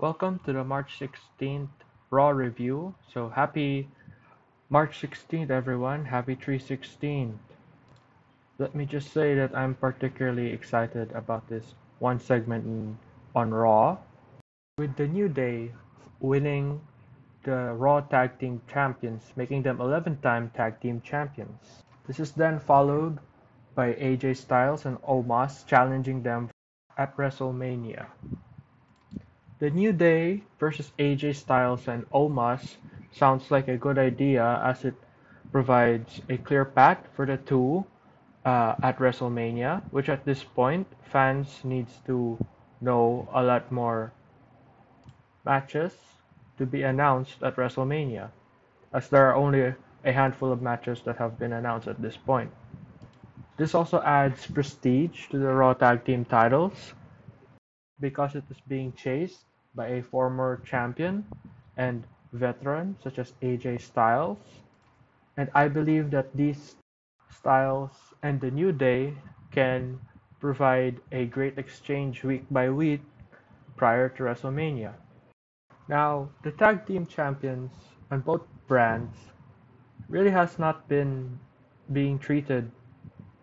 Welcome to the March 16th Raw review. So happy March 16th, everyone. Happy 316th. Let me just say that I'm particularly excited about this one segment on Raw. With the New Day winning the Raw Tag Team Champions, making them 11 time Tag Team Champions. This is then followed by AJ Styles and Omos challenging them at WrestleMania. The New Day versus AJ Styles and Omos sounds like a good idea as it provides a clear path for the two uh, at WrestleMania, which at this point fans needs to know a lot more matches to be announced at WrestleMania, as there are only a handful of matches that have been announced at this point. This also adds prestige to the Raw Tag Team titles because it is being chased by a former champion and veteran such as AJ Styles. And I believe that these styles and the New Day can provide a great exchange week by week prior to WrestleMania. Now, the tag team champions on both brands really has not been being treated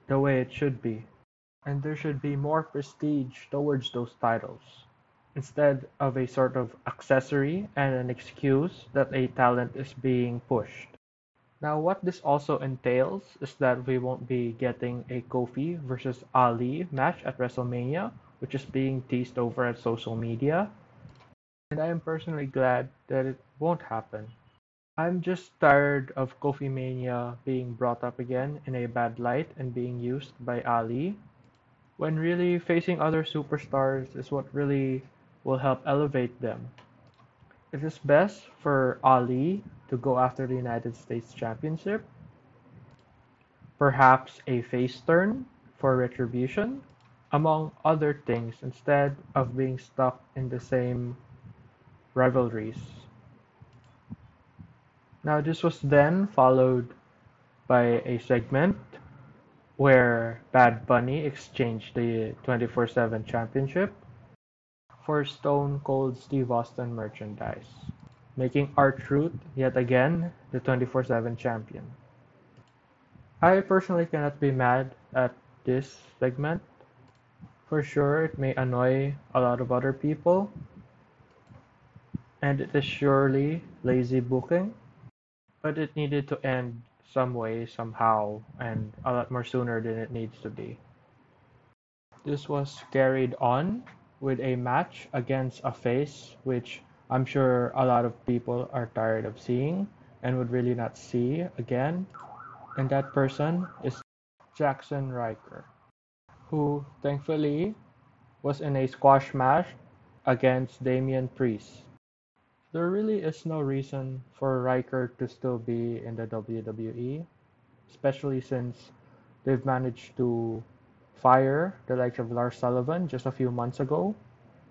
the way it should be. And there should be more prestige towards those titles instead of a sort of accessory and an excuse that a talent is being pushed. Now, what this also entails is that we won't be getting a Kofi versus Ali match at WrestleMania, which is being teased over at social media. And I am personally glad that it won't happen. I'm just tired of Kofi Mania being brought up again in a bad light and being used by Ali, when really facing other superstars is what really will help elevate them. It is best for Ali to go after the United States Championship, perhaps a face turn for retribution, among other things, instead of being stuck in the same rivalries. Now, this was then followed by a segment where Bad Bunny exchanged the 24 7 championship for Stone Cold Steve Austin merchandise, making R-Truth yet again the 24/7 champion. I personally cannot be mad at this segment. For sure, it may annoy a lot of other people, and it is surely lazy booking, but it needed to end some way, somehow, and a lot more sooner than it needs to be. This was carried on with a match against a face which I'm sure a lot of people are tired of seeing and would really not see again. And that person is Jaxson Ryker, who thankfully was in a squash match against Damian Priest. There really is no reason for Ryker to still be in the WWE, especially since they've managed to fire the likes of Lars Sullivan just a few months ago.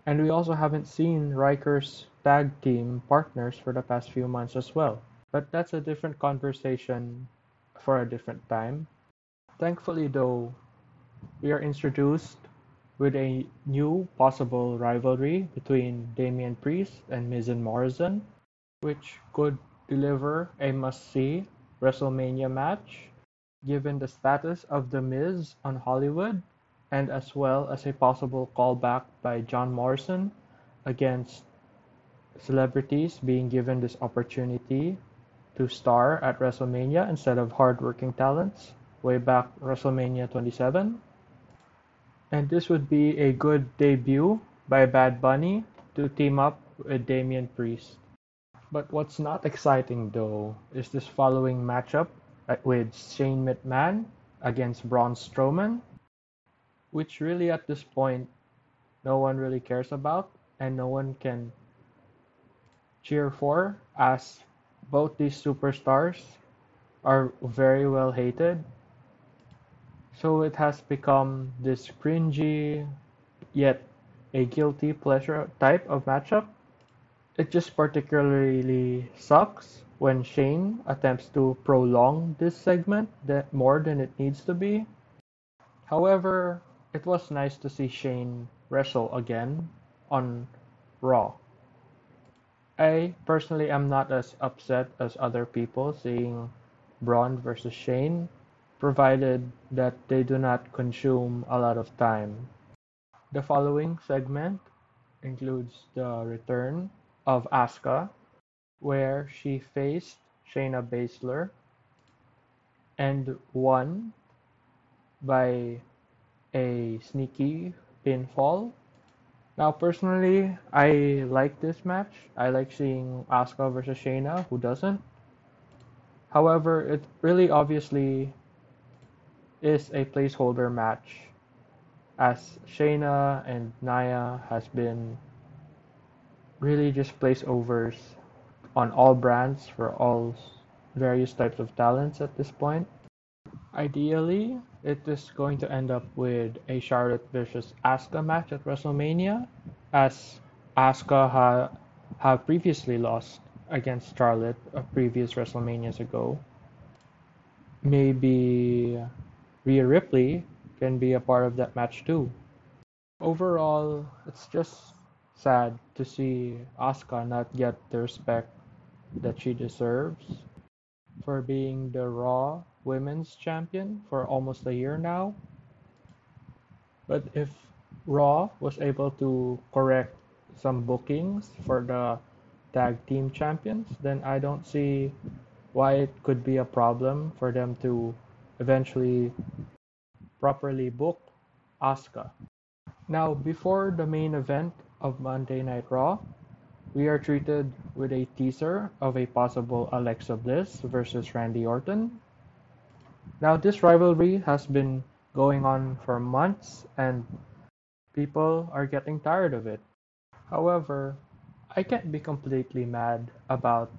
And we also haven't seen Ryker's tag team partners for the past few months as well. But that's a different conversation for a different time. Thankfully, though, we are introduced with a new possible rivalry between Damian Priest and and Morrison, which could deliver a must see WrestleMania match given the status of The Miz on Hollywood, and as well as a possible callback by John Morrison against celebrities being given this opportunity to star at WrestleMania instead of hardworking talents way back WrestleMania 27. And this would be a good debut by Bad Bunny to team up with Damian Priest. But what's not exciting though is this following matchup Uh, with Shane McMahon against Braun Strowman, which really at this point no one really cares about and no one can cheer for as both these superstars are very well hated. So it has become this cringy yet a guilty pleasure type of matchup. It just particularly sucks when Shane attempts to prolong this segment that more than it needs to be. However, it was nice to see Shane wrestle again on Raw. I personally am not as upset as other people seeing Braun versus Shane, provided that they do not consume a lot of time. The following segment includes the return of Asuka, where she faced Shayna Baszler and won by a sneaky pinfall now, personally, I like this match. I like seeing Asuka versus Shayna. Who doesn't? However, it really obviously is a placeholder match, as Shayna and Nia has been really just placeovers on all brands for all various types of talents at this point. Ideally, it is going to end up with a Charlotte versus Asuka match at WrestleMania, as Asuka ha- have previously lost against Charlotte a previous WrestleManias ago. Maybe Rhea Ripley can be a part of that match too. Overall, it's just sad to see Asuka not get the respect that she deserves for being the Raw Women's Champion for almost a year now. But if Raw was able to correct some bookings for the tag team champions, then I don't see why it could be a problem for them to eventually properly book Asuka. Now, before the main event of Monday Night Raw, we are treated with a teaser of a possible Alexa Bliss versus Randy Orton. Now, this rivalry has been going on for months and people are getting tired of it. However, I can't be completely mad about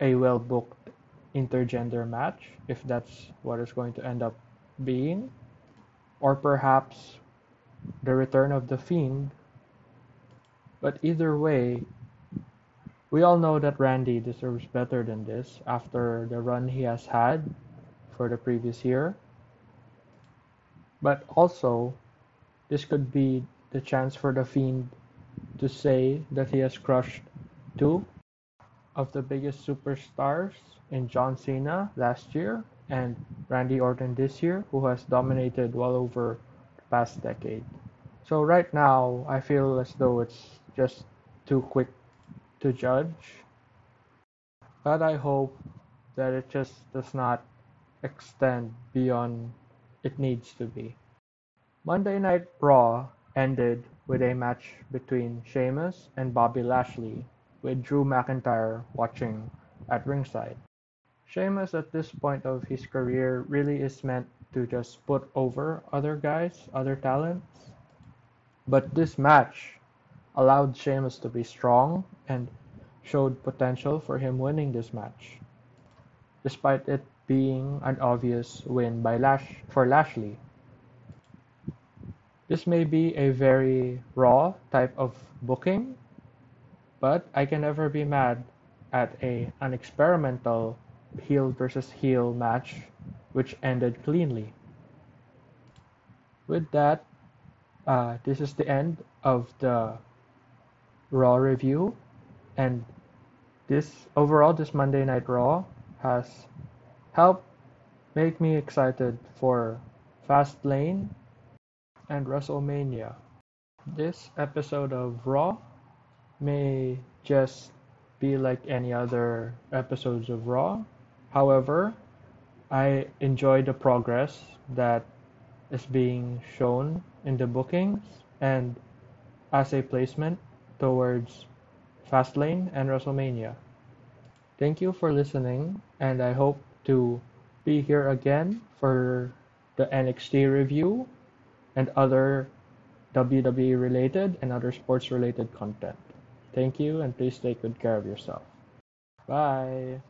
a well booked intergender match if that's what it's going to end up being. Or perhaps the return of the Fiend but either way, we all know that Randy deserves better than this after the run he has had for the previous year. But also, this could be the chance for the Fiend to say that he has crushed two of the biggest superstars in John Cena last year and Randy Orton this year, who has dominated well over the past decade. So right now, I feel as though it's just too quick to judge. But I hope that it just does not extend beyond it needs to be. Monday Night Raw ended with a match between Sheamus and Bobby Lashley, with Drew McIntyre watching at ringside. Sheamus at this point of his career really is meant to just put over other guys, other talents. But this match allowed Sheamus to be strong and showed potential for him winning this match, despite it being an obvious win by Lash for Lashley. This may be a very raw type of booking, but I can never be mad at a an experimental heel versus heel match which ended cleanly. With that, uh, this is the end of the Raw review, and this overall this Monday Night Raw has helped make me excited for Fastlane and WrestleMania. This episode of Raw may just be like any other episodes of Raw. However, I enjoy the progress that is being shown in the bookings and as a placement towards Fastlane and WrestleMania. Thank you for listening, and I hope to be here again for the NXT review and other WWE related and other sports related content. Thank you, and please take good care of yourself. Bye.